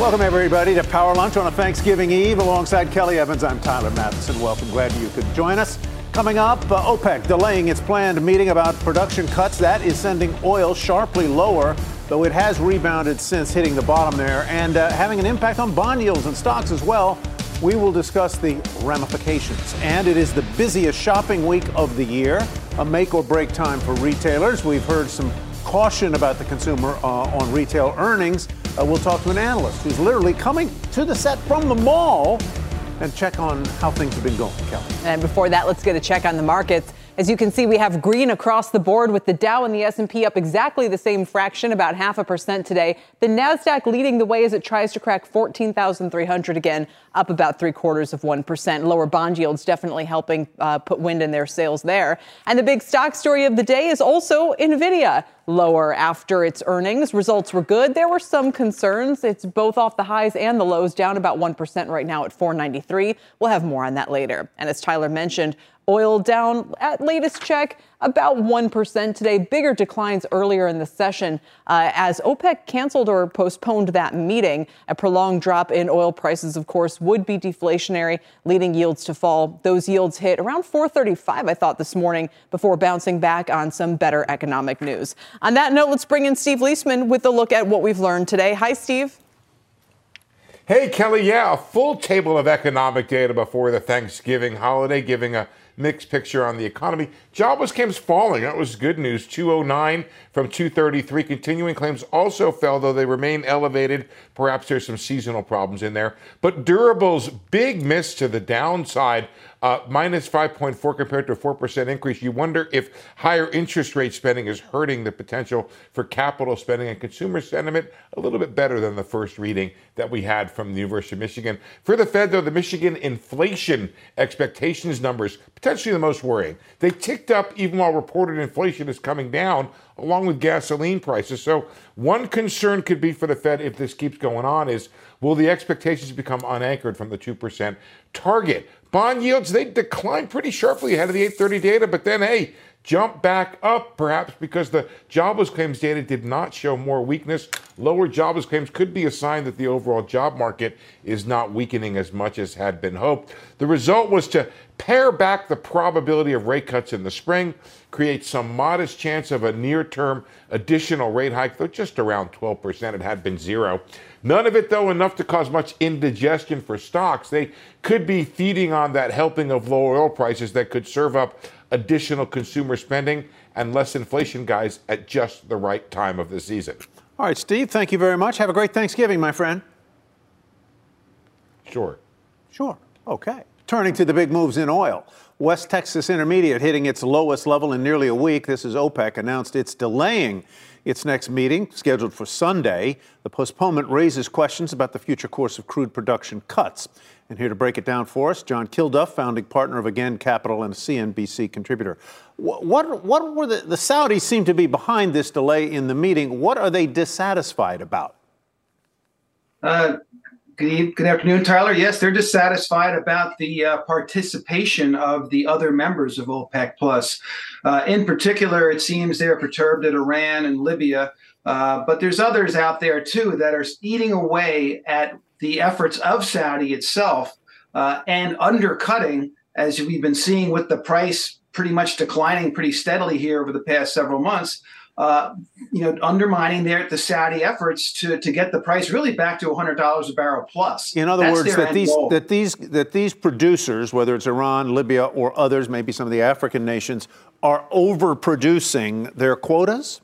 Welcome, everybody, to Power Lunch on a Thanksgiving Eve. Alongside Kelly Evans, I'm Tyler Mathisen. Welcome. Glad you could join us. Coming up, uh, OPEC delaying its planned meeting about production cuts. That is sending oil sharply lower, though it has rebounded since hitting the bottom there and uh, having an impact on bond yields and stocks as well. We will discuss the ramifications. And it is the busiest shopping week of the year, a make or break time for retailers. We've heard some caution about the consumer uh, on retail earnings. Uh, we'll talk to an analyst who's literally coming to the set from the mall and check on how things have been going, Kelly. And before that, let's get a check on the markets. As you can see, we have green across the board with the Dow and the S&P up exactly the same fraction, about half a percent today. The Nasdaq leading the way as it tries to crack 14,300 again, up about three quarters of one percent. Lower bond yields definitely helping uh, put wind in their sails there. And the big stock story of the day is also Nvidia lower after its earnings. Results were good. There were some concerns. It's both off the highs and the lows, down about 1% right now at 493. We'll have more on that later. And as Tyler mentioned, Oil down at latest check about 1% today. Bigger declines earlier in the session uh, as OPEC canceled or postponed that meeting. A prolonged drop in oil prices, of course, would be deflationary, leading yields to fall. Those yields hit around 435, I thought, this morning before bouncing back on some better economic news. On that note, let's bring in Steve Liesman with a look at what we've learned today. Hi, Steve. Hey, Kelly. Yeah, a full table of economic data before the Thanksgiving holiday, giving a mixed picture on the economy. Jobless claims falling. That was good news. 209 from 233. Continuing claims also fell, though they remain elevated. Perhaps there's some seasonal problems in there. But durables, big miss to the downside uh, minus 5.4 compared to a 4% increase. You wonder if higher interest rate spending is hurting the potential for capital spending and consumer sentiment a little bit better than the first reading that we had from the University of Michigan. For the Fed, though, the Michigan inflation expectations numbers potentially the most worrying. They ticked up even while reported inflation is coming down, along with gasoline prices. So one concern could be for the Fed if this keeps going on is will the expectations become unanchored from the 2% target? Bond yields, they declined pretty sharply ahead of the 830 data, but then, hey, jump back up, perhaps because the jobless claims data did not show more weakness. Lower jobless claims could be a sign that the overall job market is not weakening as much as had been hoped. The result was to pare back the probability of rate cuts in the spring, create some modest chance of a near term additional rate hike, though just around 12%. It had been zero. None of it, though, enough to cause much indigestion for stocks. They could be feeding on that helping of low oil prices that could serve up additional consumer spending and less inflation, guys, at just the right time of the season. All right, Steve, thank you very much. Have a great Thanksgiving, my friend. Sure. Sure. Okay. Turning to the big moves in oil. West Texas Intermediate hitting its lowest level in nearly a week. This is OPEC announced it's delaying its next meeting, scheduled for Sunday. The postponement raises questions about the future course of crude production cuts. And here to break it down for us, John Kilduff, founding partner of Again Capital and a CNBC contributor. What, what, were the, the Saudis seem to be behind this delay in the meeting? What are they dissatisfied about? Uh, Good, good afternoon, Tyler. Yes, they're dissatisfied about the uh, participation of the other members of OPEC Plus. Uh, in particular, it seems they're perturbed at Iran and Libya, uh, but there's others out there too that are eating away at the efforts of Saudi itself uh, and undercutting, as we've been seeing with the price pretty much declining pretty steadily here over the past several months uh, you know, undermining their the Saudi efforts to to get the price really back to hundred dollars a barrel plus. In other That's words, that these goal. that these that these producers, whether it's Iran, Libya, or others, maybe some of the African nations, are overproducing their quotas.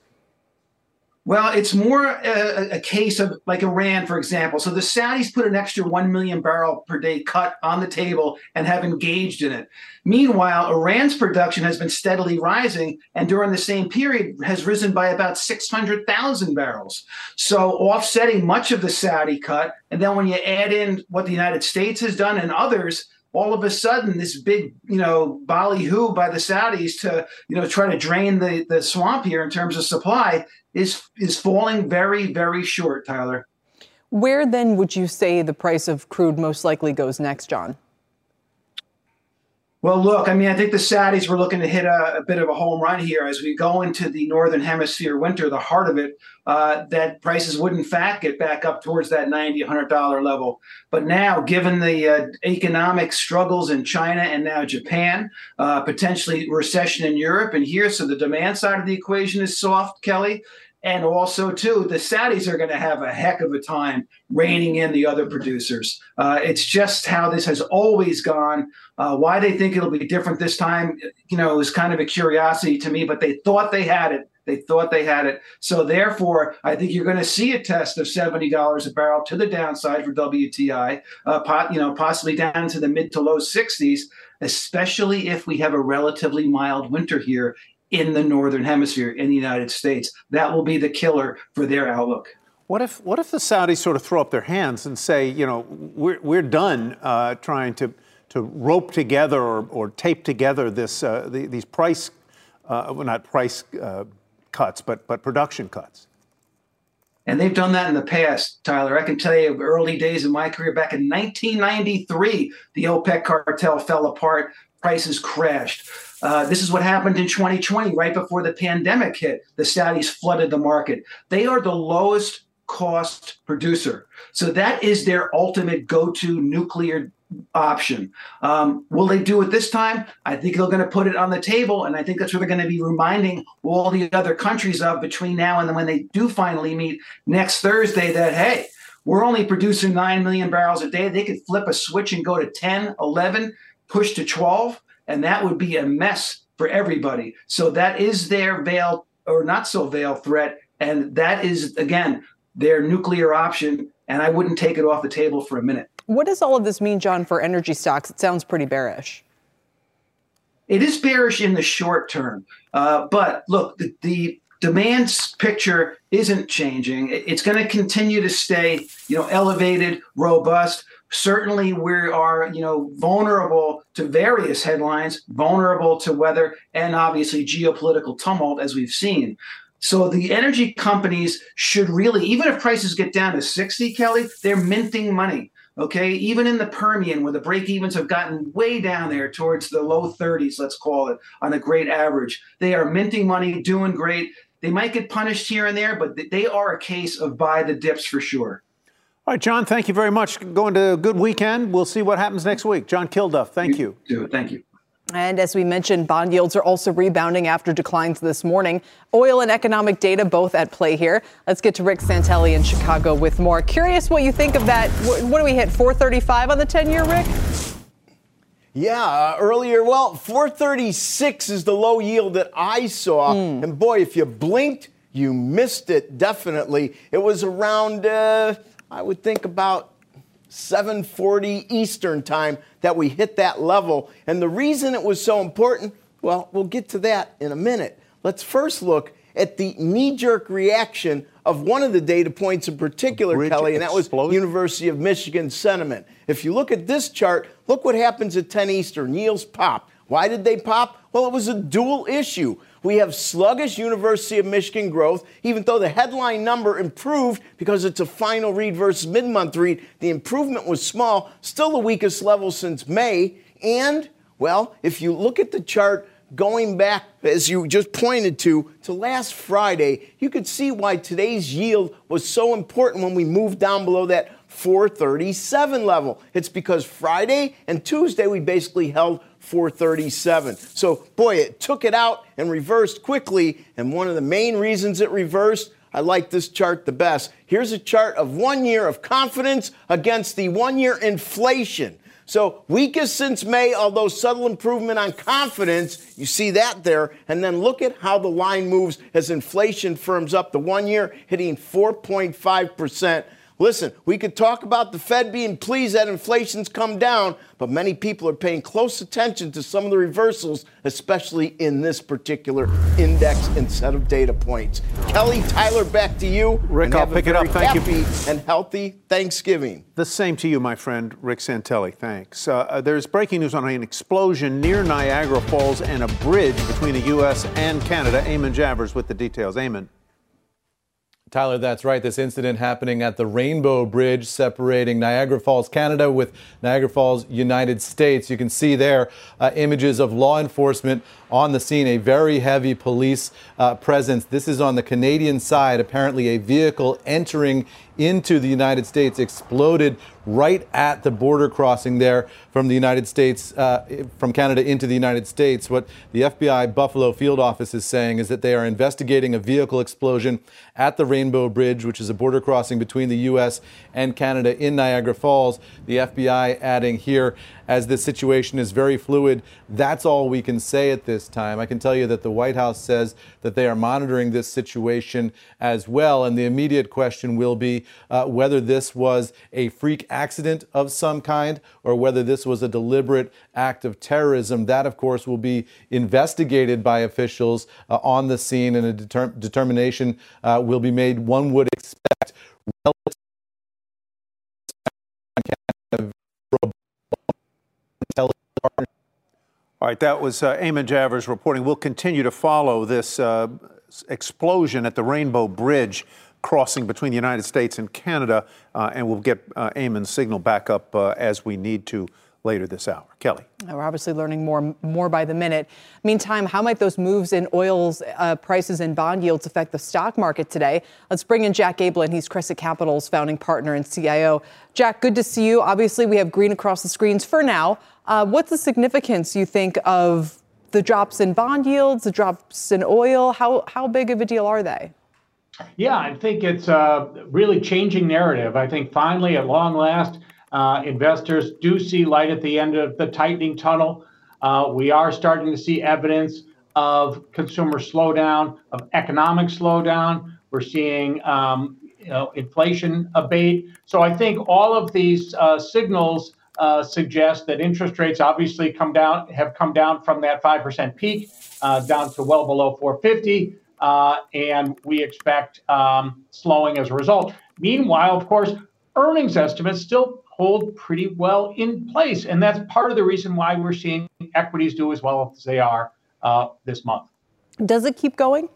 Well, it's more a, a, case of like Iran, for example. So the Saudis put an extra 1 million barrel per day cut on the table and have engaged in it. Meanwhile, Iran's production has been steadily rising and during the same period has risen by about 600,000 barrels. So offsetting much of the Saudi cut. And then when you add in what the United States has done and others, all of a sudden this big, you know, ballyhoo by the Saudis to, you know, try to drain the, the swamp here in terms of supply is is falling very, very short, Tyler. Where then would you say the price of crude most likely goes next, John? Well, look, I mean, I think the Saudis were looking to hit a, a, bit of a home run here as we go into the northern hemisphere winter, the heart of it. Uh, that prices would in fact get back up towards that 90 $100 level. But now, given the uh, economic struggles in China and now Japan, uh, potentially recession in Europe and here, so the demand side of the equation is soft, Kelly. And also, too, the Saudis are going to have a heck of a time reining in the other producers. Uh, it's just how this has always gone. Uh, why they think it'll be different this time, you know, is kind of a curiosity to me, but they thought they had it. They thought they had it. So, therefore, I think you're going to see a test of $70 a barrel to the downside for WTI, uh, pot, you know, possibly down to the mid to low 60s especially if we have a relatively mild winter here in the northern hemisphere in the United States. That will be the killer for their outlook. What if what if the Saudis sort of throw up their hands and say, you know, we're we're done uh, trying to to rope together or, or tape together this uh, the, these price, uh, well, not price uh, cuts, but but production cuts. And they've done that in the past, Tyler. I can tell you, early days of my career, back in 1993, the OPEC cartel fell apart prices crashed. Uh, this is what happened in 2020, right before the pandemic hit. The Saudis flooded the market. They are the lowest cost producer. So that is their ultimate go to nuclear option. Um, will they do it this time? I think they're going to put it on the table. And I think that's what they're going to be reminding all the other countries of between now and when they do finally meet next Thursday that, hey, we're only producing 9 million barrels a day. They could flip a switch and go to 10, 11 push to 12, and that would be a mess for everybody. So that is their veil or not so veil threat. And that is, again, their nuclear option. And I wouldn't take it off the table for a minute. What does all of this mean, John, for energy stocks? It sounds pretty bearish. It is bearish in the short term. Uh, but look, the, the demand picture isn't changing. It's going to continue to stay, you know, elevated, robust certainly we are you know vulnerable to various headlines vulnerable to weather and obviously geopolitical tumult as we've seen. So the energy companies should really even if prices get down to 60 kelly they're minting money okay? Even in the permian where the break evens have gotten way down there towards the low 30s let's call it on a great average they are minting money doing great. They might get punished here and there but they are a case of buy the dips for sure all right, John, thank you very much. Going to a good weekend. We'll see what happens next week. John Kilduff, thank you. you. Thank you. And as we mentioned, bond yields are also rebounding after declines this morning. Oil and economic data both at play here. Let's get to Rick Santelli in Chicago with more. Curious what you think of that. What do we hit? 435 on the 10 year, Rick? Yeah, uh, earlier, well, 436 is the low yield that I saw. Mm. And boy, if you blinked, you missed it, definitely. It was around. Uh, I would think about 7:40 Eastern time that we hit that level. And the reason it was so important, well, we'll get to that in a minute. Let's first look at the knee-jerk reaction of one of the data points in particular, Kelly, and that was University of Michigan sentiment. If you look at this chart, look what happens at 10 Eastern. Yields pop. Why did they pop? Well, it was a dual issue. We have sluggish University of Michigan growth, even though the headline number improved because it's a final read versus mid month read. The improvement was small, still the weakest level since May. And, well, if you look at the chart, going back, as you just pointed to, to last Friday, you could see why today's yield was so important when we moved down below that 437 level. It's because Friday and Tuesday we basically held 437. So, boy, it took it out and reversed quickly. And one of the main reasons it reversed, I like this chart the best. Here's a chart of one year of confidence against the one year inflation. So weakest since May, although subtle improvement on confidence. You see that there. And then look at how the line moves as inflation firms up. The one year hitting 4.5%. Listen, we could talk about the Fed being pleased that inflation's come down, but many people are paying close attention to some of the reversals, especially in this particular index and set of data points. Kelly, Tyler, back to you. Rick, I'll pick it up. Thank happy you. And healthy Thanksgiving. The same to you, my friend Rick Santelli. Thanks. Uh, uh, there's breaking news on an explosion near Niagara Falls and a bridge between the U.S. and Canada. Eamon Javers with the details. Eamon. Tyler, that's right. This incident happening at the Rainbow Bridge separating Niagara Falls, Canada with Niagara Falls, United States. You can see there uh, images of law enforcement on the scene, a very heavy police uh, presence. This is on the Canadian side. Apparently, a vehicle entering into the United States exploded right at the border crossing there from the United States, uh, from Canada into the United States. What the FBI Buffalo field office is saying is that they are investigating a vehicle explosion at the Rainbow Bridge, which is a border crossing between the U.S. and Canada in Niagara Falls. The FBI adding here as this situation is very fluid. That's all we can say at this time. I can tell you that the White House says that they are monitoring this situation as well. And the immediate question will be uh, whether this was a freak accident of some kind or whether this was a deliberate act of terrorism. That, of course, will be investigated by officials uh, on the scene, and a deter- determination uh, will be made, one would expect, relative All right, that was uh, Eamon Javers reporting. We'll continue to follow this uh, explosion at the Rainbow Bridge crossing between the United States and Canada, uh, and we'll get uh, Eamon's signal back up uh, as we need to later this hour. Kelly. We're obviously learning more more by the minute. Meantime, how might those moves in oil's uh, prices and bond yields affect the stock market today? Let's bring in Jack Ablin. He's Cresset Capital's founding partner and CIO. Jack, good to see you. Obviously, we have green across the screens for now. Uh, what's the significance, you think, of the drops in bond yields, the drops in oil? How, how big of a deal are they? Yeah, I think it's a really changing narrative. I think finally, at long last, uh, investors do see light at the end of the tightening tunnel. Uh, we are starting to see evidence of consumer slowdown, of economic slowdown. We're seeing um, you know, inflation abate. So I think all of these uh, signals uh, suggest that interest rates obviously come down, have come down from that 5% peak uh, down to well below 450. Uh, and we expect um, slowing as a result. Meanwhile, of course, earnings estimates still hold pretty well in place. And that's part of the reason why we're seeing equities do as well as they are uh, this month. Does it keep going?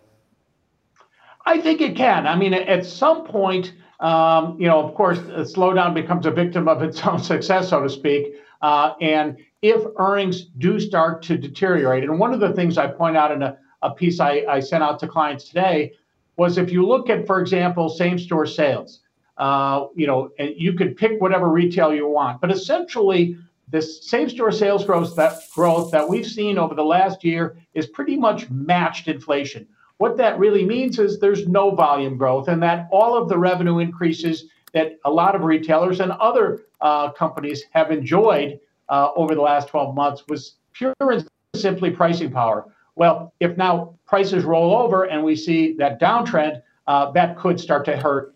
I think it can. I mean, at some point, um, you know, of course, a slowdown becomes a victim of its own success, so to speak. Uh, and if earnings do start to deteriorate, and one of the things I point out in a, a piece I, I, sent out to clients today was if you look at, for example, same store sales, uh, you know, and you could pick whatever retail you want, but essentially, this same store sales growth that growth that we've seen over the last year is pretty much matched inflation. What that really means is there's no volume growth, and that all of the revenue increases that a lot of retailers and other uh, companies have enjoyed uh, over the last 12 months was pure and simply pricing power. Well, if now prices roll over and we see that downtrend, uh, that could start to hurt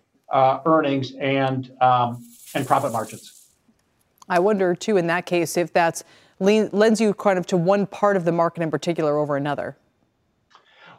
earnings and um, and profit margins. I wonder too, in that case, if that's lends you kind of to one part of the market in particular over another.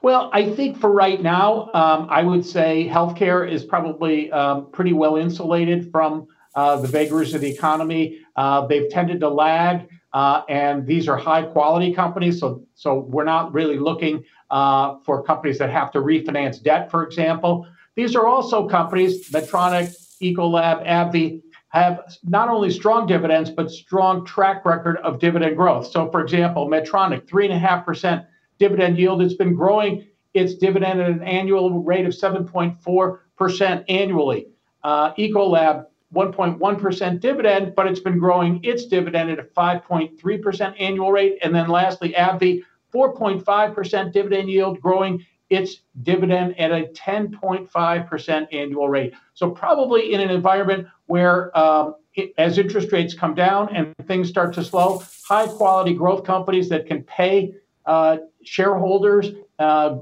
Well, I think for right now, um, I would say healthcare is probably um, pretty well insulated from uh, the vagaries of the economy. Uh, they've tended to lag, uh, and these are high quality companies. So, so we're not really looking uh, for companies that have to refinance debt, for example. These are also companies, Medtronic, Ecolab, AbbVie, have not only strong dividends, but strong track record of dividend growth. So, for example, Medtronic, 3.5% dividend yield. It's been growing its dividend at an annual rate of 7.4% annually. Uh, Ecolab, 1.1% dividend, but it's been growing its dividend at a 5.3% annual rate. And then lastly, AbbVie, 4.5% dividend yield, growing its dividend at a 10.5% annual rate. So, probably in an environment where, um, it, as interest rates come down and things start to slow, high quality growth companies that can pay uh, shareholders uh,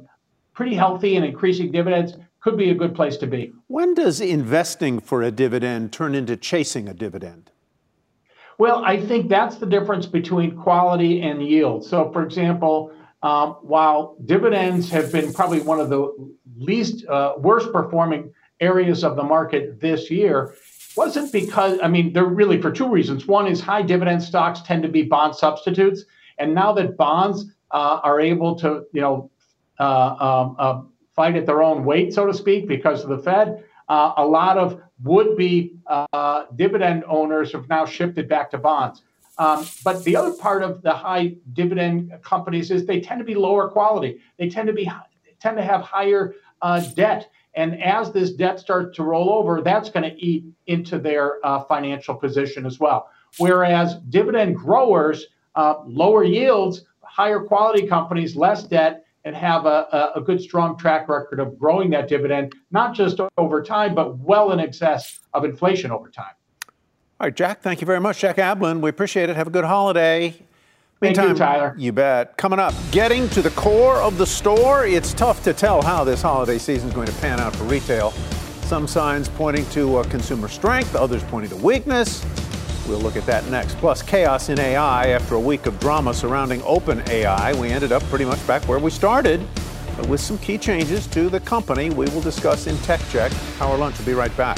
pretty healthy and increasing dividends could be a good place to be. When does investing for a dividend turn into chasing a dividend? Well, I think that's the difference between quality and yield. So, for example, um, while dividends have been probably one of the least uh, worst performing areas of the market this year, wasn't because I mean they're really for two reasons. One is high dividend stocks tend to be bond substitutes, and now that bonds uh, are able to you know uh, um, uh, fight at their own weight, so to speak, because of the Fed, uh, a lot of would-be uh, dividend owners have now shifted back to bonds. Um, but the other part of the high dividend companies is they tend to be lower quality. They tend to be tend to have higher uh, debt, and as this debt starts to roll over, that's going to eat into their uh, financial position as well. Whereas dividend growers, uh, lower yields, higher quality companies, less debt, and have a, a, good, strong track record of growing that dividend, not just over time, but well in excess of inflation over time. All right, Jack, thank you very much. Jack Ablin, we appreciate it. Have a good holiday. Thank Meantime, you, Tyler. You bet. Coming up, getting to the core of the store. It's tough to tell how this holiday season is going to pan out for retail. Some signs pointing to uh, consumer strength, others pointing to weakness. We'll look at that next. Plus, chaos in AI after a week of drama surrounding OpenAI. We ended up pretty much back where we started, but with some key changes to the company we will discuss in Tech Check. Power Lunch will be right back.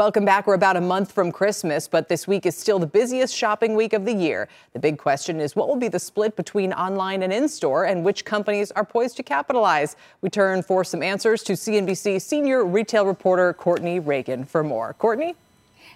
Welcome back. We're about a month from Christmas, but this week is still the busiest shopping week of the year. The big question is what will be the split between online and in store, and which companies are poised to capitalize? We turn for some answers to CNBC senior retail reporter Courtney Reagan for more. Courtney?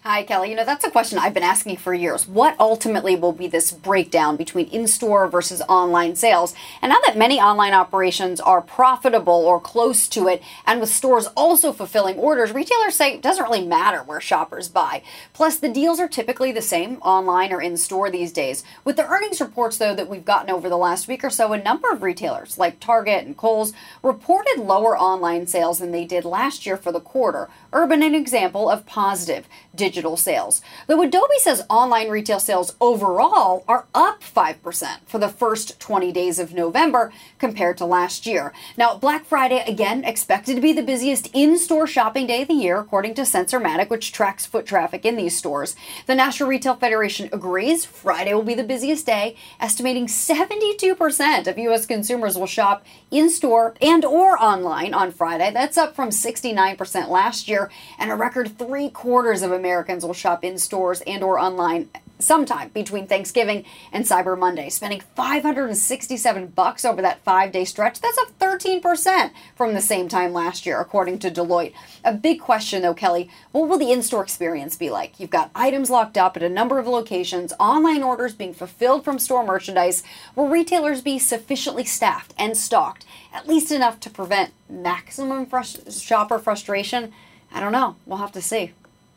Hi, Kelly. You know, that's a question I've been asking for years. What ultimately will be this breakdown between in store versus online sales? And now that many online operations are profitable or close to it, and with stores also fulfilling orders, retailers say it doesn't really matter where shoppers buy. Plus, the deals are typically the same online or in store these days. With the earnings reports, though, that we've gotten over the last week or so, a number of retailers like Target and Kohl's reported lower online sales than they did last year for the quarter. Urban, an example of positive digital sales. Though Adobe says online retail sales overall are up 5% for the first 20 days of November compared to last year. Now, Black Friday, again, expected to be the busiest in store shopping day of the year, according to Sensormatic, which tracks foot traffic in these stores. The National Retail Federation agrees Friday will be the busiest day, estimating 72% of U.S. consumers will shop in store and or online on Friday. That's up from 69% last year and a record three quarters of Americans Americans will shop in stores and or online sometime between Thanksgiving and Cyber Monday, spending 567 bucks over that 5-day stretch. That's up 13% from the same time last year according to Deloitte. A big question though, Kelly, what will the in-store experience be like? You've got items locked up at a number of locations, online orders being fulfilled from store merchandise. Will retailers be sufficiently staffed and stocked, at least enough to prevent maximum frust- shopper frustration? I don't know. We'll have to see.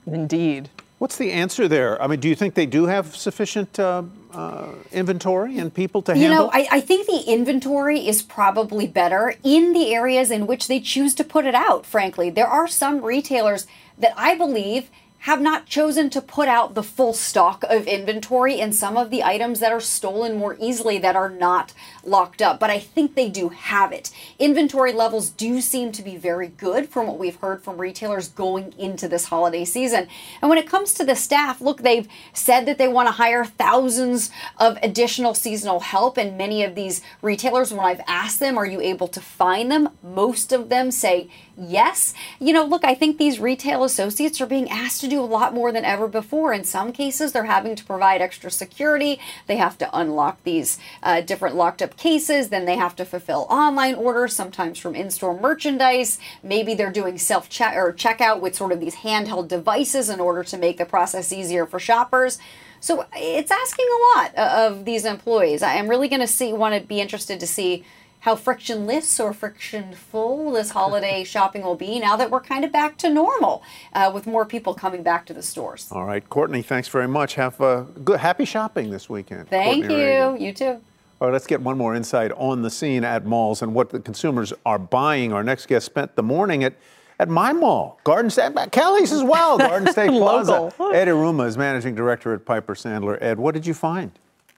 Indeed. What's the answer there? I mean, do you think they do have sufficient uh, uh, inventory and people to you handle? You know, I, I, think the inventory is probably better in the areas in which they choose to put it out, frankly. There are some retailers that I believe have not chosen to put out the full stock of inventory in some of the items that are stolen more easily that are not locked up. But I think they do have it. Inventory levels do seem to be very good from what we've heard from retailers going into this holiday season. And when it comes to the staff, look, they've said that they want to hire thousands of additional seasonal help. And many of these retailers, when I've asked them, are you able to find them? Most of them say yes. You know, look, I think these retail associates are being asked to do a lot more than ever before. In some cases, they're having to provide extra security. They have to unlock these uh, different locked up cases. Then they have to fulfill online orders, sometimes from in store merchandise. Maybe they're doing self check or checkout with sort of these handheld devices in order to make the process easier for shoppers. So it's asking a lot uh, of these employees. I am really going to see, want to be interested to see how frictionless or frictionful this holiday shopping will be now that we're kind of back to normal uh, with more people coming back to the stores. All right, Courtney, thanks very much. Have a good, happy shopping this weekend. Thank Courtney you. Reagan. You too. All right, let's get one more insight on the scene at malls and what the consumers are buying. Our next guest spent the morning at at my mall, Garden State, Kelly's as well, Garden State Plaza. Ed Yruma is managing director at Piper Sandler. Ed, what did you find?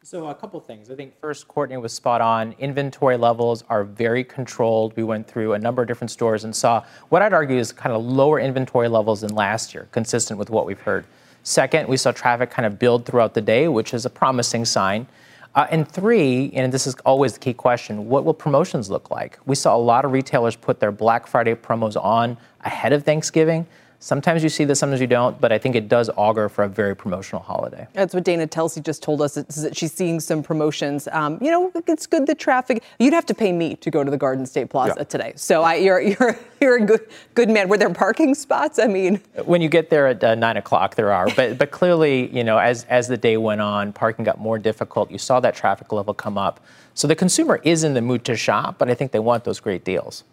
So a couple things. I think first, Courtney was spot on. Inventory levels are very controlled. We went through a number of different stores and saw what I'd argue is kind of lower inventory levels than last year, consistent with what we've heard. Second, we saw traffic kind of build throughout the day, which is a promising sign. Uh, and three, and this is always the key question, what will promotions look like? We saw a lot of retailers put their Black Friday promos on ahead of Thanksgiving. Sometimes you see this, sometimes you don't, but I think it does augur for a very promotional holiday. That's what Dana Telsey just told us, is that she's seeing some promotions. Um, you know, it's good the traffic. You'd have to pay me to go to the Garden State Plaza yeah. today. So I, you're, you're, you're a good, good man. Were there parking spots? I mean, when you get there at uh, nine o'clock, there are. But, but clearly, you know, as, as the day went on, parking got more difficult. You saw that traffic level come up. So the consumer is in the mood to shop, but I think they want those great deals.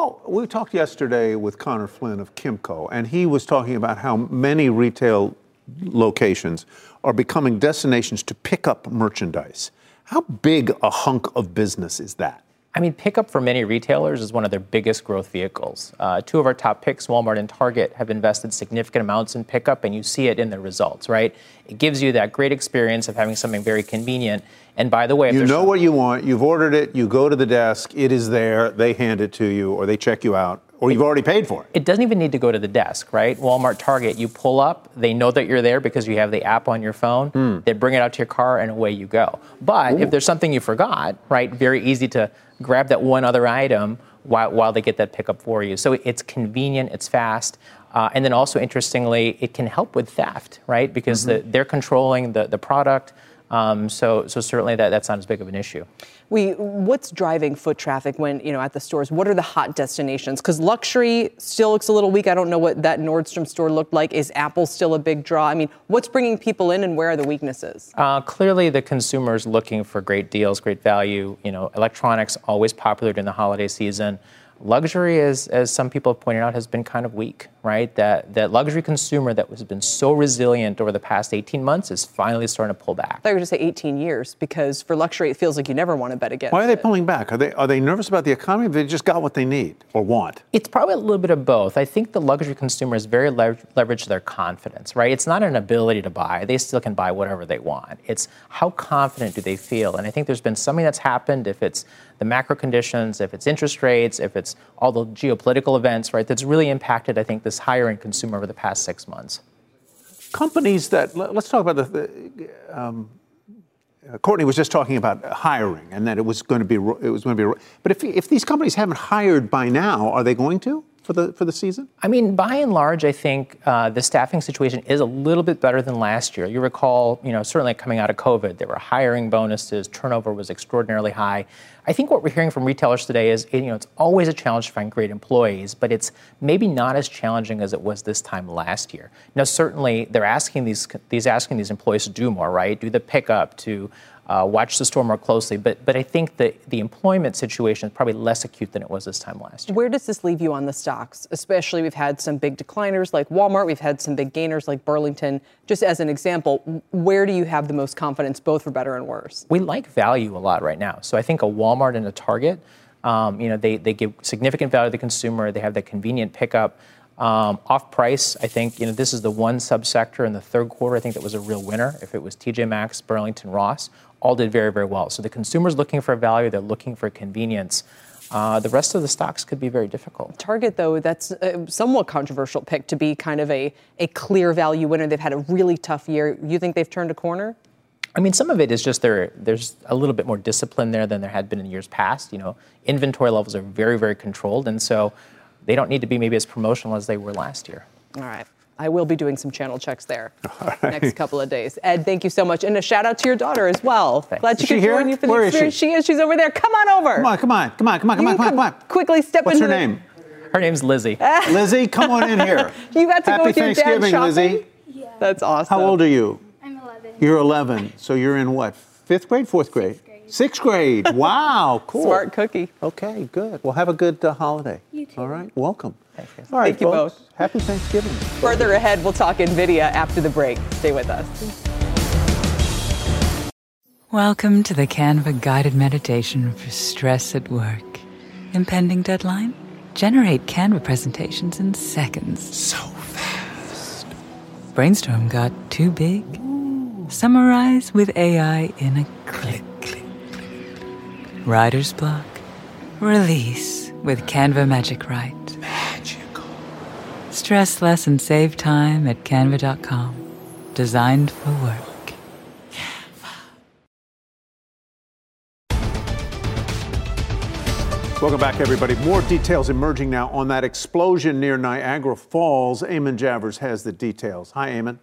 Oh, we talked yesterday with Conor Flynn of Kimco, and he was talking about how many retail locations are becoming destinations to pick up merchandise. How big a hunk of business is that? I mean, pickup for many retailers is one of their biggest growth vehicles. Uh, two of our top picks, Walmart and Target, have invested significant amounts in pickup, and you see it in their results, right? It gives you that great experience of having something very convenient. And by the way, you know what you want, you've ordered it, you go to the desk, it is there, they hand it to you, or they check you out, or you've already paid for it. It doesn't even need to go to the desk, right? Walmart, Target, you pull up, they know that you're there because you have the app on your phone. Mm. They bring it out to your car, and away you go. But Ooh. if there's something you forgot, right, very easy to grab that one other item while, while they get that pickup for you. So it's convenient, it's fast. Uh, and then also, interestingly, it can help with theft, right? Because mm-hmm. the, they're controlling the, the product. Um, so, so certainly that, that's not as big of an issue. We, what's driving foot traffic when you know at the stores? What are the hot destinations? Because luxury still looks a little weak. I don't know what that Nordstrom store looked like. Is Apple still a big draw? I mean, what's bringing people in, and where are the weaknesses? Uh, clearly, the consumer's looking for great deals, great value. You know, electronics always popular during the holiday season luxury, as, as some people have pointed out, has been kind of weak, right? That, that luxury consumer that has been so resilient over the past 18 months is finally starting to pull back. I thought you were going to say 18 years because for luxury, it feels like you never want to bet against Why are they it. pulling back? Are they, are they nervous about the economy? They just got what they need or want? It's probably a little bit of both. I think the luxury consumer is very lever- leveraged their confidence, right? It's not an ability to buy. They still can buy whatever they want. It's how confident do they feel? And I think there's been something that's happened, if it's the macro conditions, if it's interest rates, if it's all the geopolitical events, right, that's really impacted, I think, this higher end consumer over the past six months. Companies that, let's talk about the, the um, uh, Courtney was just talking about hiring and that it was going to be, it was going to be, but if, if these companies haven't hired by now, are they going to? For the for the season? I mean, by and large, I think uh, the staffing situation is a little bit better than last year. You recall, you know, certainly coming out of COVID, there were hiring bonuses, turnover was extraordinarily high. I think what we're hearing from retailers today is, you know, it's always a challenge to find great employees, but it's maybe not as challenging as it was this time last year. Now, certainly, they're asking these these asking these employees to do more, right? Do the pickup, to uh, watch the store more closely. But but I think that the employment situation is probably less acute than it was this time last year. Where does this leave you on the stocks? Especially, we've had some big decliners like Walmart. We've had some big gainers like Burlington. Just as an example, where do you have the most confidence, both for better and worse? We like value a lot right now. So I think a Walmart and a Target. Um, you know, they, they give significant value to the consumer. They have that convenient pickup. Um, off price, I think you know this is the one subsector in the third quarter. I think that was a real winner. If it was TJ Maxx, Burlington, Ross, all did very very well. So the consumer's looking for value. They're looking for convenience. Uh, the rest of the stocks could be very difficult. Target, though, that's a somewhat controversial pick to be kind of a, a clear value winner. They've had a really tough year. You think they've turned a corner? I mean, some of it is just there. There's a little bit more discipline there than there had been in years past. You know, inventory levels are very, very controlled, and so they don't need to be maybe as promotional as they were last year. All right. I will be doing some channel checks there right. next couple of days. Ed, thank you so much. And a shout out to your daughter as well. Thanks. Glad she could here? join you for Where the experience. She? she is. She's over there. Come on over. Come on, come on, come on, come on, come on, come on, come on. Quickly step What's into What's her the- name? Her name's Lizzie. Lizzie, come on in here. You got to Happy go with your dad Thanksgiving, shopping? Lizzie. Yeah. That's awesome. How old are you? I'm 11. You're 11. So you're in what? Fifth grade, fourth grade? Sixth grade. Wow, cool. Smart cookie. Okay, good. Well, have a good uh, holiday. You too. All right, welcome. Thank you. All right, Thank you folks. both. Happy Thanksgiving. Further ahead, we'll talk NVIDIA after the break. Stay with us. Welcome to the Canva guided meditation for stress at work. Impending deadline? Generate Canva presentations in seconds. So fast. Brainstorm got too big? Summarize with AI in a click. Writer's block? Release with Canva Magic Write. Stress less and save time at canva.com. Designed for work. Welcome back, everybody. More details emerging now on that explosion near Niagara Falls. Eamon Javers has the details. Hi, Eamon.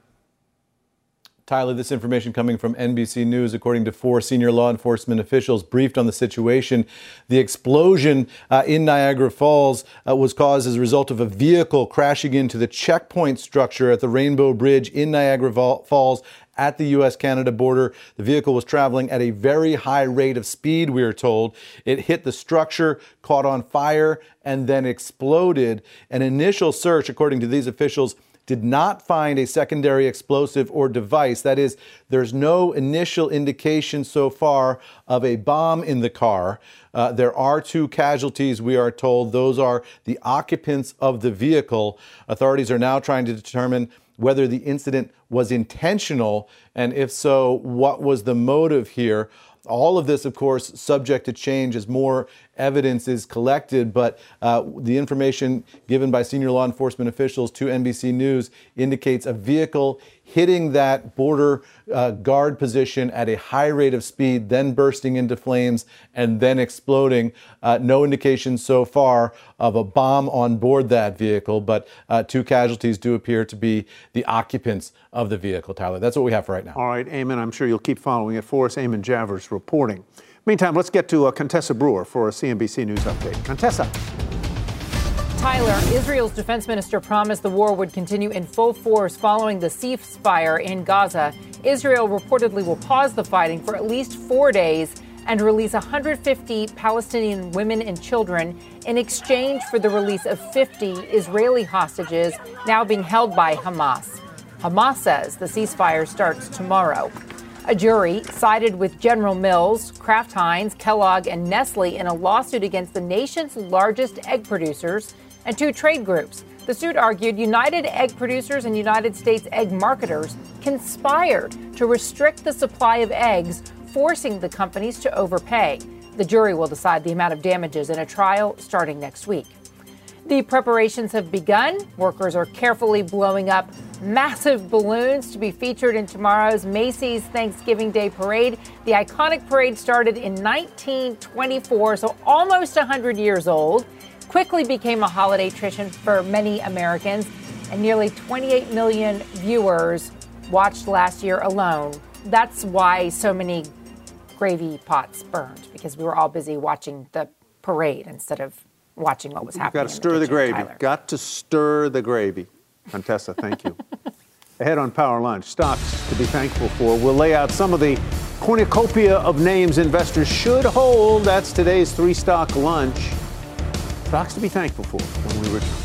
Tyler, this information coming from NBC News. According to four senior law enforcement officials briefed on the situation, the explosion uh, in Niagara Falls uh, was caused as a result of a vehicle crashing into the checkpoint structure at the Rainbow Bridge in Niagara Falls at the U.S. Canada border. The vehicle was traveling at a very high rate of speed, we are told. It hit the structure, caught on fire, and then exploded. An initial search, according to these officials, did not find a secondary explosive or device. That is, there's no initial indication so far of a bomb in the car. Uh, there are two casualties, we are told. Those are the occupants of the vehicle. Authorities are now trying to determine whether the incident was intentional, and if so, what was the motive here. All of this, of course, subject to change as more evidence is collected, but uh, the information given by senior law enforcement officials to NBC News indicates a vehicle hitting that border uh, guard position at a high rate of speed, then bursting into flames and then exploding. Uh, no indication so far of a bomb on board that vehicle, but uh, two casualties do appear to be the occupants of the vehicle, Tyler. That's what we have for right now. All right, Eamon, I'm sure you'll keep following it for us. Eamon Javers reporting. Meantime, let's get to uh, Contessa Brewer for a CNBC News update. Contessa. Tyler, Israel's defense minister promised the war would continue in full force following the ceasefire in Gaza. Israel reportedly will pause the fighting for at least four days and release 150 Palestinian women and children in exchange for the release of 50 Israeli hostages now being held by Hamas. Hamas says the ceasefire starts tomorrow. A jury sided with General Mills, Kraft Heinz, Kellogg, and Nestle in a lawsuit against the nation's largest egg producers and two trade groups. The suit argued United Egg Producers and United States egg marketers conspired to restrict the supply of eggs, forcing the companies to overpay. The jury will decide the amount of damages in a trial starting next week. The preparations have begun. Workers are carefully blowing up massive balloons to be featured in tomorrow's Macy's Thanksgiving Day Parade. The iconic parade started in 1924, so almost 100 years old. Quickly became a holiday tradition for many Americans, and nearly 28 million viewers watched last year alone. That's why so many gravy pots burned, because we were all busy watching the parade instead of watching what was happening. Got to stir the, gravy. Tyler. Got to stir the gravy. Contessa, thank you. Ahead on Power Lunch, stocks to be thankful for. We'll lay out some of the cornucopia of names investors should hold. That's today's three stock lunch. Stocks to be thankful for when we return.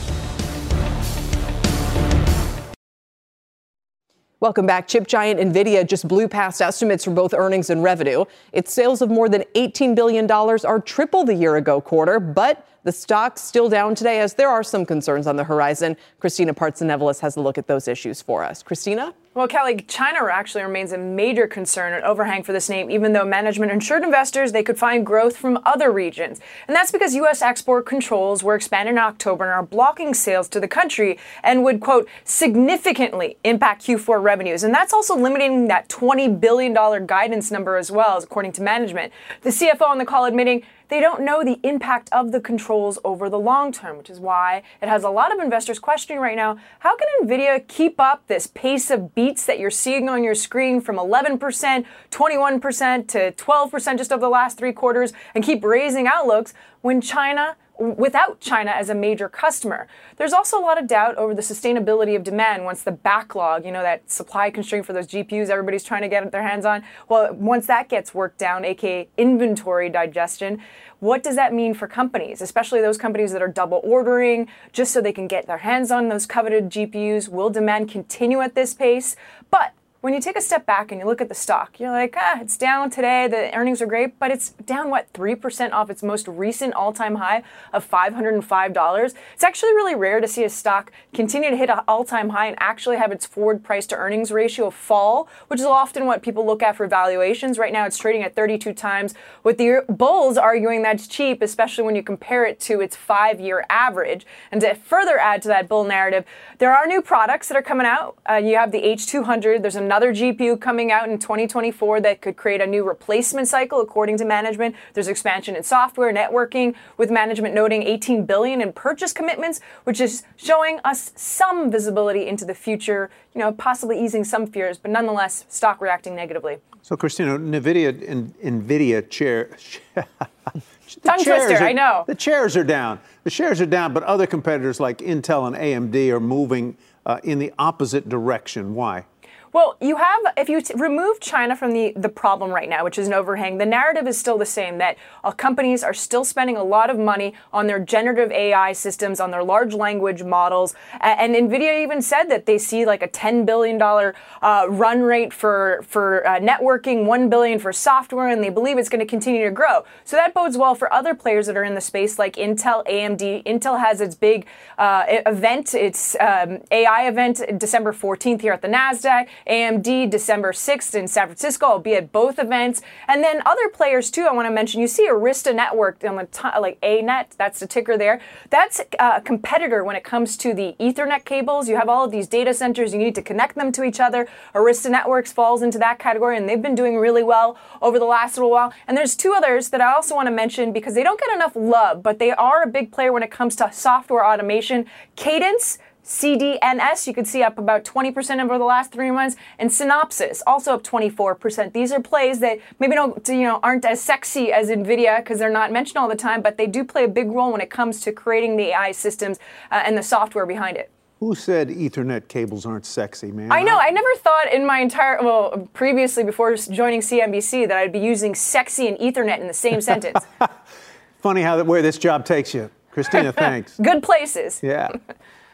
Welcome back. Chip giant Nvidia just blew past estimates for both earnings and revenue. Its sales of more than $18 billion are triple the year ago quarter, but the stock's still down today as there are some concerns on the horizon. Christina Partsinevelos has a look at those issues for us. Christina? Well, Kelly, China actually remains a major concern and overhang for this name, even though management assured investors they could find growth from other regions. And that's because U.S. export controls were expanded in October and are blocking sales to the country and would, quote, significantly impact Q4 revenues. And that's also limiting that $20 billion guidance number as well, according to management. The CFO on the call admitting they don't know the impact of the controls over the long term, which is why it has a lot of investors questioning right now how can NVIDIA keep up this pace of beats that you're seeing on your screen from 11%, 21% to 12% just over the last three quarters and keep raising outlooks when China without China as a major customer. There's also a lot of doubt over the sustainability of demand once the backlog, you know, that supply constraint for those GPUs everybody's trying to get their hands on, well, once that gets worked down, aka inventory digestion, what does that mean for companies, especially those companies that are double ordering just so they can get their hands on those coveted GPUs? Will demand continue at this pace? But when you take a step back and you look at the stock, you're like, ah, it's down today. The earnings are great, but it's down, what, 3% off its most recent all time high of $505. It's actually really rare to see a stock continue to hit an all time high and actually have its forward price to earnings ratio fall, which is often what people look at for valuations. Right now, it's trading at 32 times, with the bulls arguing that's cheap, especially when you compare it to its five year average. And to further add to that bull narrative, there are new products that are coming out. Uh, you have the H200, there's a another GPU coming out in 2024 that could create a new replacement cycle, according to management. There's expansion in software, networking, with management noting 18 billion in purchase commitments, which is showing us some visibility into the future, you know, possibly easing some fears, but nonetheless, stock reacting negatively. So, Christina, NVIDIA, in, NVIDIA chair. Tongue twister, are, I know. The chairs are down. The shares are down, but other competitors like Intel and AMD are moving uh, in the opposite direction. Why? Well, you have, if you t- remove China from the, the problem right now, which is an overhang, the narrative is still the same that uh, companies are still spending a lot of money on their generative AI systems, on their large language models. And, and NVIDIA even said that they see like a $10 billion uh, run rate for, for uh, networking, 1 billion for software, and they believe it's going to continue to grow. So that bodes well for other players that are in the space like Intel, AMD. Intel has its big uh, event, its um, AI event, December 14th here at the NASDAQ. AMD December 6th in San Francisco. I'll be at both events. And then other players too, I want to mention. You see Arista Network like ANET, that's the ticker there. That's uh, a competitor when it comes to the Ethernet cables. You have all of these data centers, you need to connect them to each other. Arista Networks falls into that category, and they've been doing really well over the last little while. And there's two others that I also want to mention because they don't get enough love, but they are a big player when it comes to software automation. Cadence CDNS, you could see up about 20% over the last three months, and Synopsys also up 24%. These are plays that maybe don't, you know, aren't as sexy as NVIDIA because they're not mentioned all the time, but they do play a big role when it comes to creating the AI systems uh, and the software behind it. Who said Ethernet cables aren't sexy, man? I know. I never thought in my entire, well, previously before joining CNBC that I'd be using sexy and Ethernet in the same sentence. Funny how where this job takes you. Christina, thanks. Good places. Yeah.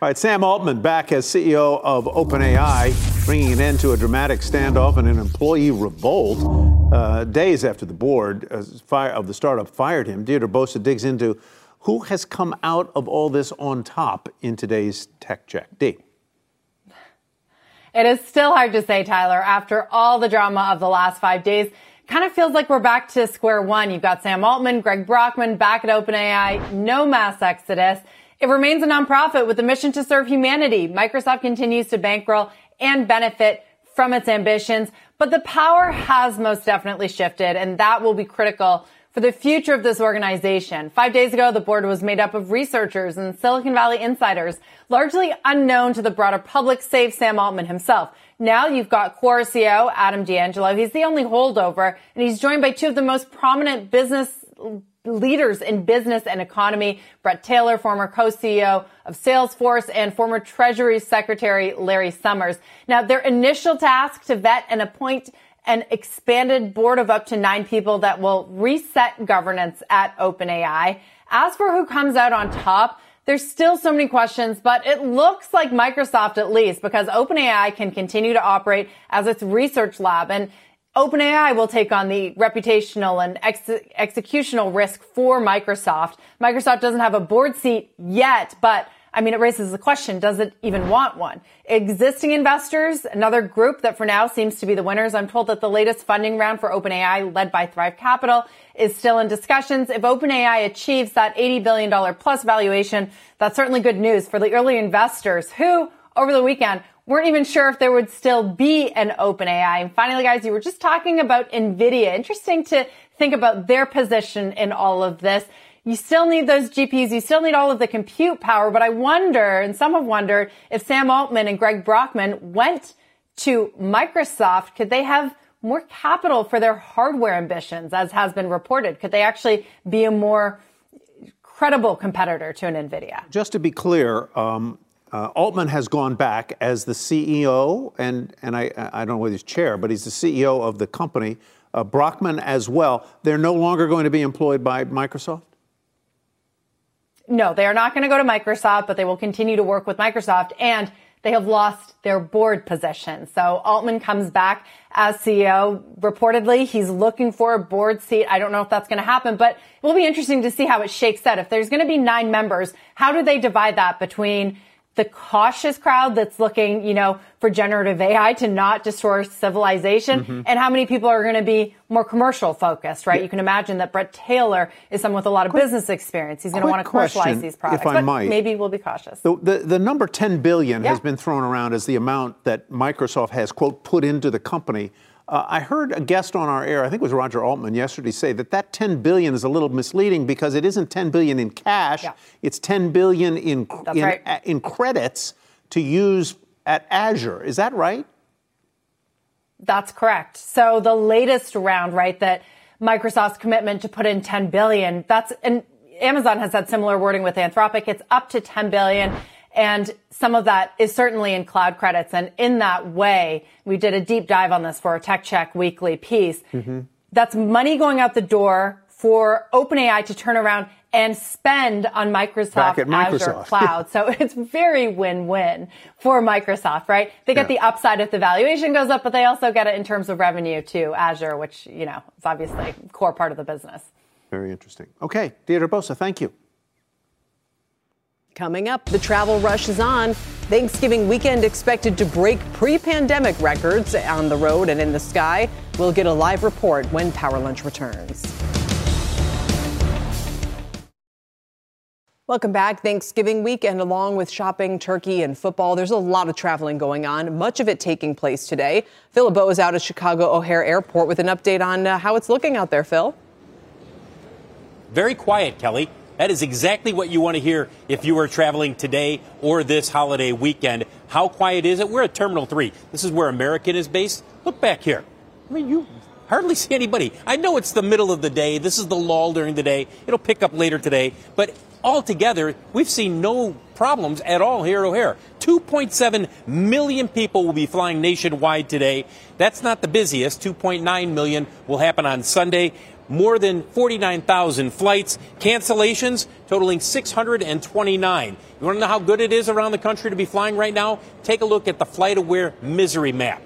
All right, Sam Altman back as CEO of OpenAI, bringing an end to a dramatic standoff and an employee revolt uh, days after the board uh, of the startup fired him. Deirdre Bosa digs into who has come out of all this on top in today's tech check. D. It is still hard to say, Tyler, after all the drama of the last five days. Kind of feels like we're back to square one. You've got Sam Altman, Greg Brockman back at OpenAI, no mass exodus. It remains a nonprofit with a mission to serve humanity. Microsoft continues to bankroll and benefit from its ambitions, but the power has most definitely shifted and that will be critical for the future of this organization. Five days ago, the board was made up of researchers and Silicon Valley insiders, largely unknown to the broader public, save Sam Altman himself. Now you've got Quora CEO Adam D'Angelo. He's the only holdover, and he's joined by two of the most prominent business leaders in business and economy. Bret Taylor, former co-CEO of Salesforce and former Treasury Secretary Larry Summers. Now, their initial task to vet and appoint an expanded board of up to nine people that will reset governance at OpenAI. As for who comes out on top, there's still so many questions, but it looks like Microsoft at least, because OpenAI can continue to operate as its research lab and OpenAI will take on the reputational and ex- executional risk for Microsoft. Microsoft doesn't have a board seat yet, but I mean, it raises the question, does it even want one? Existing investors, another group that for now seems to be the winners. I'm told that the latest funding round for OpenAI led by Thrive Capital is still in discussions. If OpenAI achieves that $80 billion plus valuation, that's certainly good news for the early investors who over the weekend weren't even sure if there would still be an OpenAI. And finally, guys, you were just talking about NVIDIA. Interesting to think about their position in all of this you still need those GPUs. You still need all of the compute power. But I wonder, and some have wondered, if Sam Altman and Greg Brockman went to Microsoft, could they have more capital for their hardware ambitions, as has been reported? Could they actually be a more credible competitor to an NVIDIA? Just to be clear, um, uh, Altman has gone back as the CEO, and, and I, I don't know whether he's chair, but he's the CEO of the company. Uh, Brockman as well. They're no longer going to be employed by Microsoft? No, they are not going to go to Microsoft, but they will continue to work with Microsoft and they have lost their board position. So Altman comes back as CEO. Reportedly, he's looking for a board seat. I don't know if that's going to happen, but it will be interesting to see how it shakes out. If there's going to be nine members, how do they divide that between the cautious crowd that's looking, you know, for generative AI to not destroy civilization mm-hmm. and how many people are going to be more commercial focused, right? Yeah. You can imagine that Bret Taylor is someone with a lot of quick, business experience. He's going to want to commercialize these products. If I but might. Maybe we'll be cautious. The, the, the number 10 billion yeah. has been thrown around as the amount that Microsoft has, quote, put into the company. Uh, I heard a guest on our air, I think it was Roger Altman yesterday, say that that 10 billion is a little misleading because it isn't 10 billion in cash; yeah. it's 10 billion in in, right. in credits to use at Azure. Is that right? That's correct. So the latest round, right, that Microsoft's commitment to put in 10 billion, that's and Amazon has had similar wording with Anthropic. It's up to 10 billion. And some of that is certainly in cloud credits. And in that way, we did a deep dive on this for a Tech Check weekly piece. Mm-hmm. That's money going out the door for OpenAI to turn around and spend on Microsoft, Microsoft. Azure Cloud. so it's very win-win for Microsoft, right? They get yeah. the upside if the valuation goes up, but they also get it in terms of revenue to Azure, which, you know, is obviously a core part of the business. Very interesting. Okay, Deirdre Bosa, thank you. Coming up, the travel rush is on. Thanksgiving weekend expected to break pre pandemic records on the road and in the sky. We'll get a live report when Power Lunch returns. Welcome back. Thanksgiving weekend, along with shopping, turkey, and football. There's a lot of traveling going on, much of it taking place today. Phil LeBeau is out at Chicago O'Hare Airport with an update on uh, how it's looking out there, Phil. Very quiet, Kelly. That is exactly what you want to hear if you are traveling today or this holiday weekend. How quiet is it? We're at Terminal 3. This is where American is based. Look back here. I mean, you hardly see anybody. I know it's the middle of the day. This is the lull during the day. It'll pick up later today. But altogether, we've seen no problems at all here at O'Hare. 2.7 million people will be flying nationwide today. That's not the busiest. 2.9 million will happen on Sunday more than 49,000 flights, cancellations totaling 629. You want to know how good it is around the country to be flying right now? Take a look at the FlightAware misery map.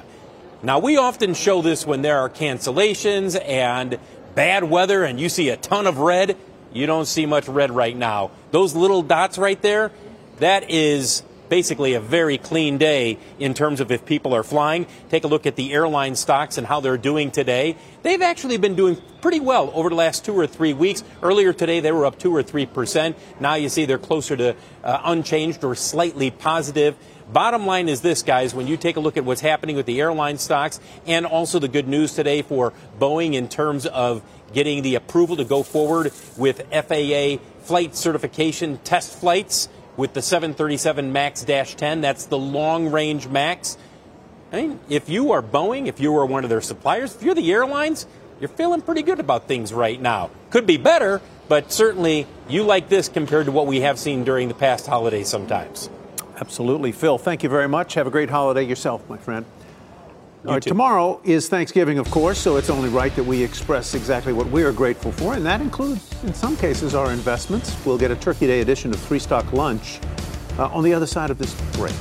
Now, we often show this when there are cancellations and bad weather and you see a ton of red. You don't see much red right now. Those little dots right there, that is basically a very clean day in terms of if people are flying. Take a look at the airline stocks and how they're doing today. They've actually been doing pretty well over the last two or three weeks. Earlier today, they were up two or three percent. Now you see they're closer to uh, unchanged or slightly positive. Bottom line is this, guys, when you take a look at what's happening with the airline stocks and also the good news today for Boeing in terms of getting the approval to go forward with FAA flight certification test flights with the 737 MAX 10. That's the long range MAX. I mean, if you are Boeing, if you are one of their suppliers, if you're the airlines, you're feeling pretty good about things right now. Could be better, but certainly you like this compared to what we have seen during the past holidays sometimes. Absolutely. Phil, thank you very much. Have a great holiday yourself, my friend. All right, tomorrow is Thanksgiving, of course, so it's only right that we express exactly what we are grateful for, and that includes, in some cases, our investments. We'll get a Turkey Day edition of Three Stock Lunch uh, on the other side of this break.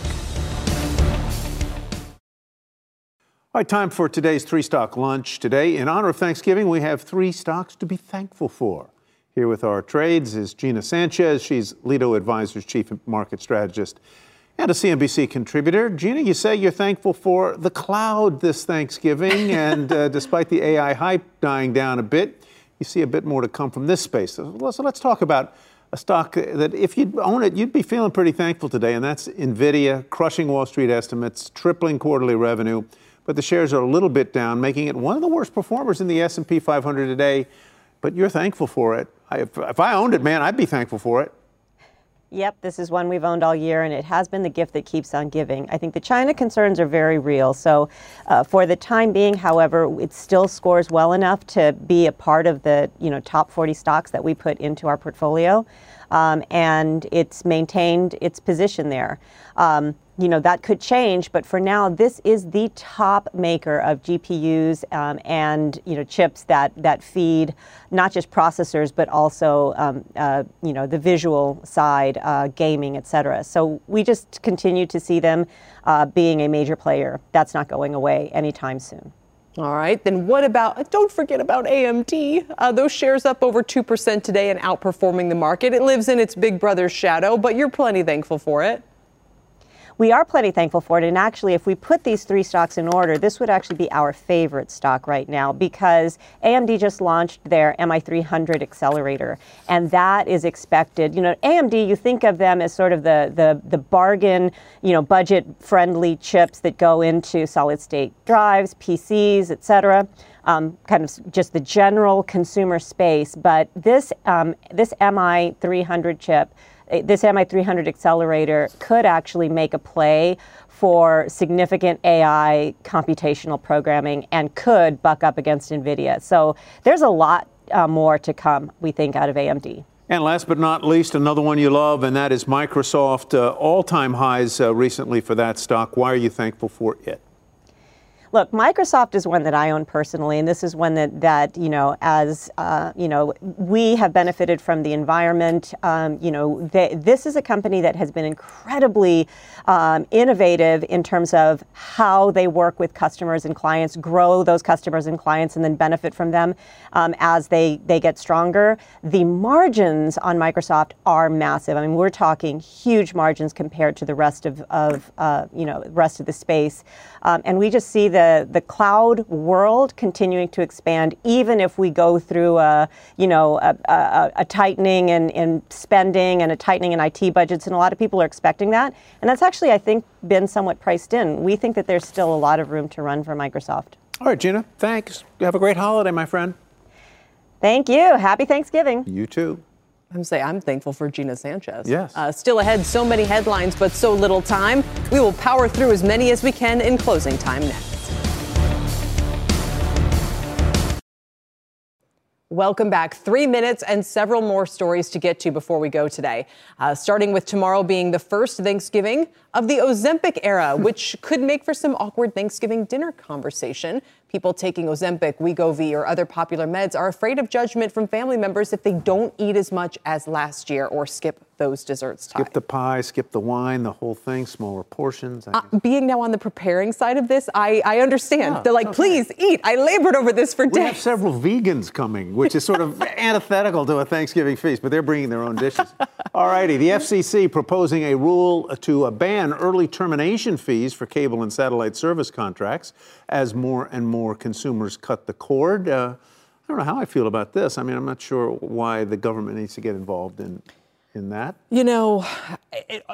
All right, time for today's Three Stock Lunch. Today, in honor of Thanksgiving, we have three stocks to be thankful for. Here with our trades is Gina Sanchez. She's Lido Advisors Chief Market Strategist and a CNBC contributor. Gina, you say you're thankful for the cloud this Thanksgiving, and uh, despite the AI hype dying down a bit, you see a bit more to come from this space. So let's, let's talk about a stock that if you'd own it, you'd be feeling pretty thankful today, and that's NVIDIA, crushing Wall Street estimates, tripling quarterly revenue, but the shares are a little bit down, making it one of the worst performers in the S&P 500 today. But you're thankful for it. I, if, if I owned it, man, I'd be thankful for it. Yep, this is one we've owned all year, and it has been the gift that keeps on giving. I think the China concerns are very real. So, uh, for the time being, however, it still scores well enough to be a part of the you know top 40 stocks that we put into our portfolio, um, and it's maintained its position there. Um, you know that could change, but for now, this is the top maker of GPUs um, and you know chips that that feed not just processors but also um, uh, you know the visual side, uh, gaming, et cetera. So we just continue to see them uh, being a major player. That's not going away anytime soon. All right, then what about, don't forget about AMD. Uh, those shares up over 2% today and outperforming the market. It lives in its big brother's shadow, but you're plenty thankful for it we are plenty thankful for it. And actually, if we put these three stocks in order, this would actually be our favorite stock right now because AMD just launched their MI300 accelerator, and that is expected. You know, AMD, you think of them as sort of the the the bargain, you know, budget-friendly chips that go into solid-state drives, PCs, et cetera. Um, kind of just the general consumer space, but this um, this MI300 chip this MI300 accelerator could actually make a play for significant AI computational programming and could buck up against NVIDIA. So there's a lot uh, more to come, we think, out of AMD. And last but not least, another one you love, and that is Microsoft. Uh, all time highs uh, recently for that stock. Why are you thankful for it? Look, Microsoft is one that I own personally, and this is one that, that you know, as uh, you know, we have benefited from the environment. Um, you know, they, this is a company that has been incredibly um, innovative in terms of how they work with customers and clients, grow those customers and clients, and then benefit from them um, as they they get stronger. The margins on Microsoft are massive. I mean, we're talking huge margins compared to the rest of, of uh, you know, rest of the space, um, and we just see that the, the cloud world continuing to expand, even if we go through a, you know, a, a, a tightening in, in spending and a tightening in IT budgets. And a lot of people are expecting that. And that's actually, I think, been somewhat priced in. We think that there's still a lot of room to run for Microsoft. All right, Gina, thanks. You have a great holiday, my friend. Thank you. Happy Thanksgiving. You too. I'm say I'm thankful for Gina Sanchez. Yes. Uh, still ahead, so many headlines, but so little time. We will power through as many as we can in closing time next. Welcome back. Three minutes and several more stories to get to before we go today. Uh, starting with tomorrow being the first Thanksgiving of the Ozempic era, which could make for some awkward Thanksgiving dinner conversation. People taking Ozempic, Wegovy, or other popular meds are afraid of judgment from family members if they don't eat as much as last year or skip those desserts. Skip the pie, skip the wine, the whole thing, smaller portions. Uh, being now on the preparing side of this, I, I understand. Yeah, They're like, okay. please eat. I labored over this for days. We have several vegans coming, which is sort of antithetical to a Thanksgiving feast, but they're bringing their own dishes. All righty, the FCC proposing a rule to ban early termination fees for cable and satellite service contracts as more and more consumers cut the cord. Uh, I don't know how I feel about this. I mean, I'm not sure why the government needs to get involved in in that. You know, it,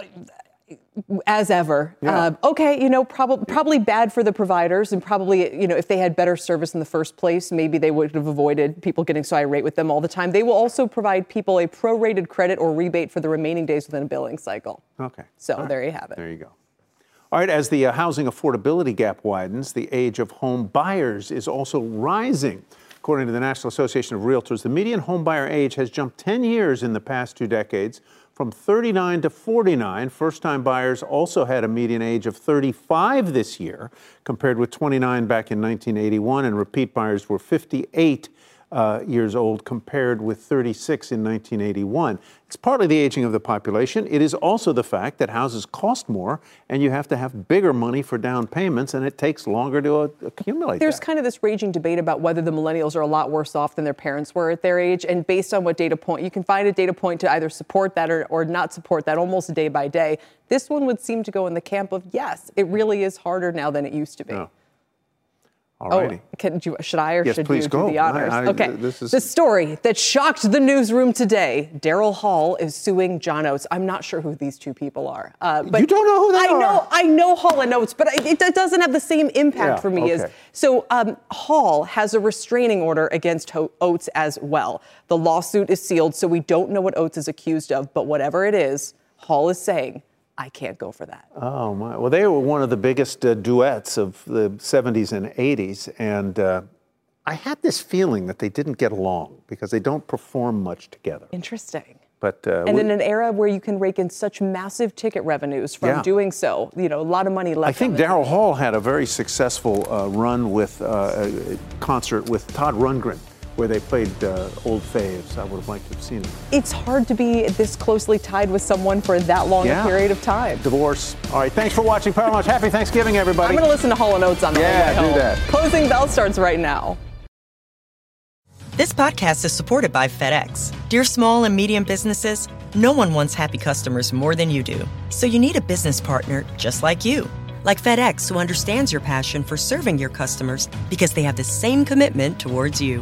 as ever. Yeah. Uh, okay, you know, prob- probably bad for the providers, and probably, you know, if they had better service in the first place, maybe they would have avoided people getting so irate with them all the time. They will also provide people a prorated credit or rebate for the remaining days within a billing cycle. Okay. So right. there you have it. There you go. All right, as the uh, housing affordability gap widens, the age of home buyers is also rising. According to the National Association of Realtors, the median homebuyer age has jumped 10 years in the past two decades from 39 to 49. First time buyers also had a median age of 35 this year, compared with 29 back in 1981, and repeat buyers were 58 uh, years old compared with 36 in 1981. It's partly the aging of the population. It is also the fact that houses cost more and you have to have bigger money for down payments and it takes longer to uh, accumulate. There's that. kind of this raging debate about whether the millennials are a lot worse off than their parents were at their age. And based on what data point, you can find a data point to either support that or, or not support that almost day by day. This one would seem to go in the camp of yes, it really is harder now than it used to be. Oh, can you, should I or yes, should please you go. do the honors? I, I, okay. This is... The story that shocked the newsroom today: Daryl Hall is suing John Oates. I'm not sure who these two people are. Uh, but you don't know who they I are. know. I know Hall and Oates, but it, it doesn't have the same impact Yeah, for me okay. as so. Um, Hall has a restraining order against Ho- Oates as well. The lawsuit is sealed, so we don't know what Oates is accused of. But whatever it is, Hall is saying, "I can't go for that." Oh my! Well, they were one of the biggest uh, duets of the '70s and '80s, and uh, I had this feeling that they didn't get along because they don't perform much together. Interesting. But uh, And in an era where you can rake in such massive ticket revenues from Yeah. doing so, you know, a lot of money left. I think Daryl Hall had a very successful uh, run with uh, a concert with Todd Rundgren, where they played uh, old faves. I would have liked to have seen it. It's hard to be this closely tied with someone for that long Yeah. a period of time. Divorce. All right, thanks for watching Power Lunch. Happy Thanksgiving, everybody. I'm going to listen to Hall and Oates on the Yeah, way do that. Closing bell starts right now. This podcast is supported by FedEx. Dear small and medium businesses, no one wants happy customers more than you do. So you need a business partner just like you. Like FedEx, who understands your passion for serving your customers because they have the same commitment towards you.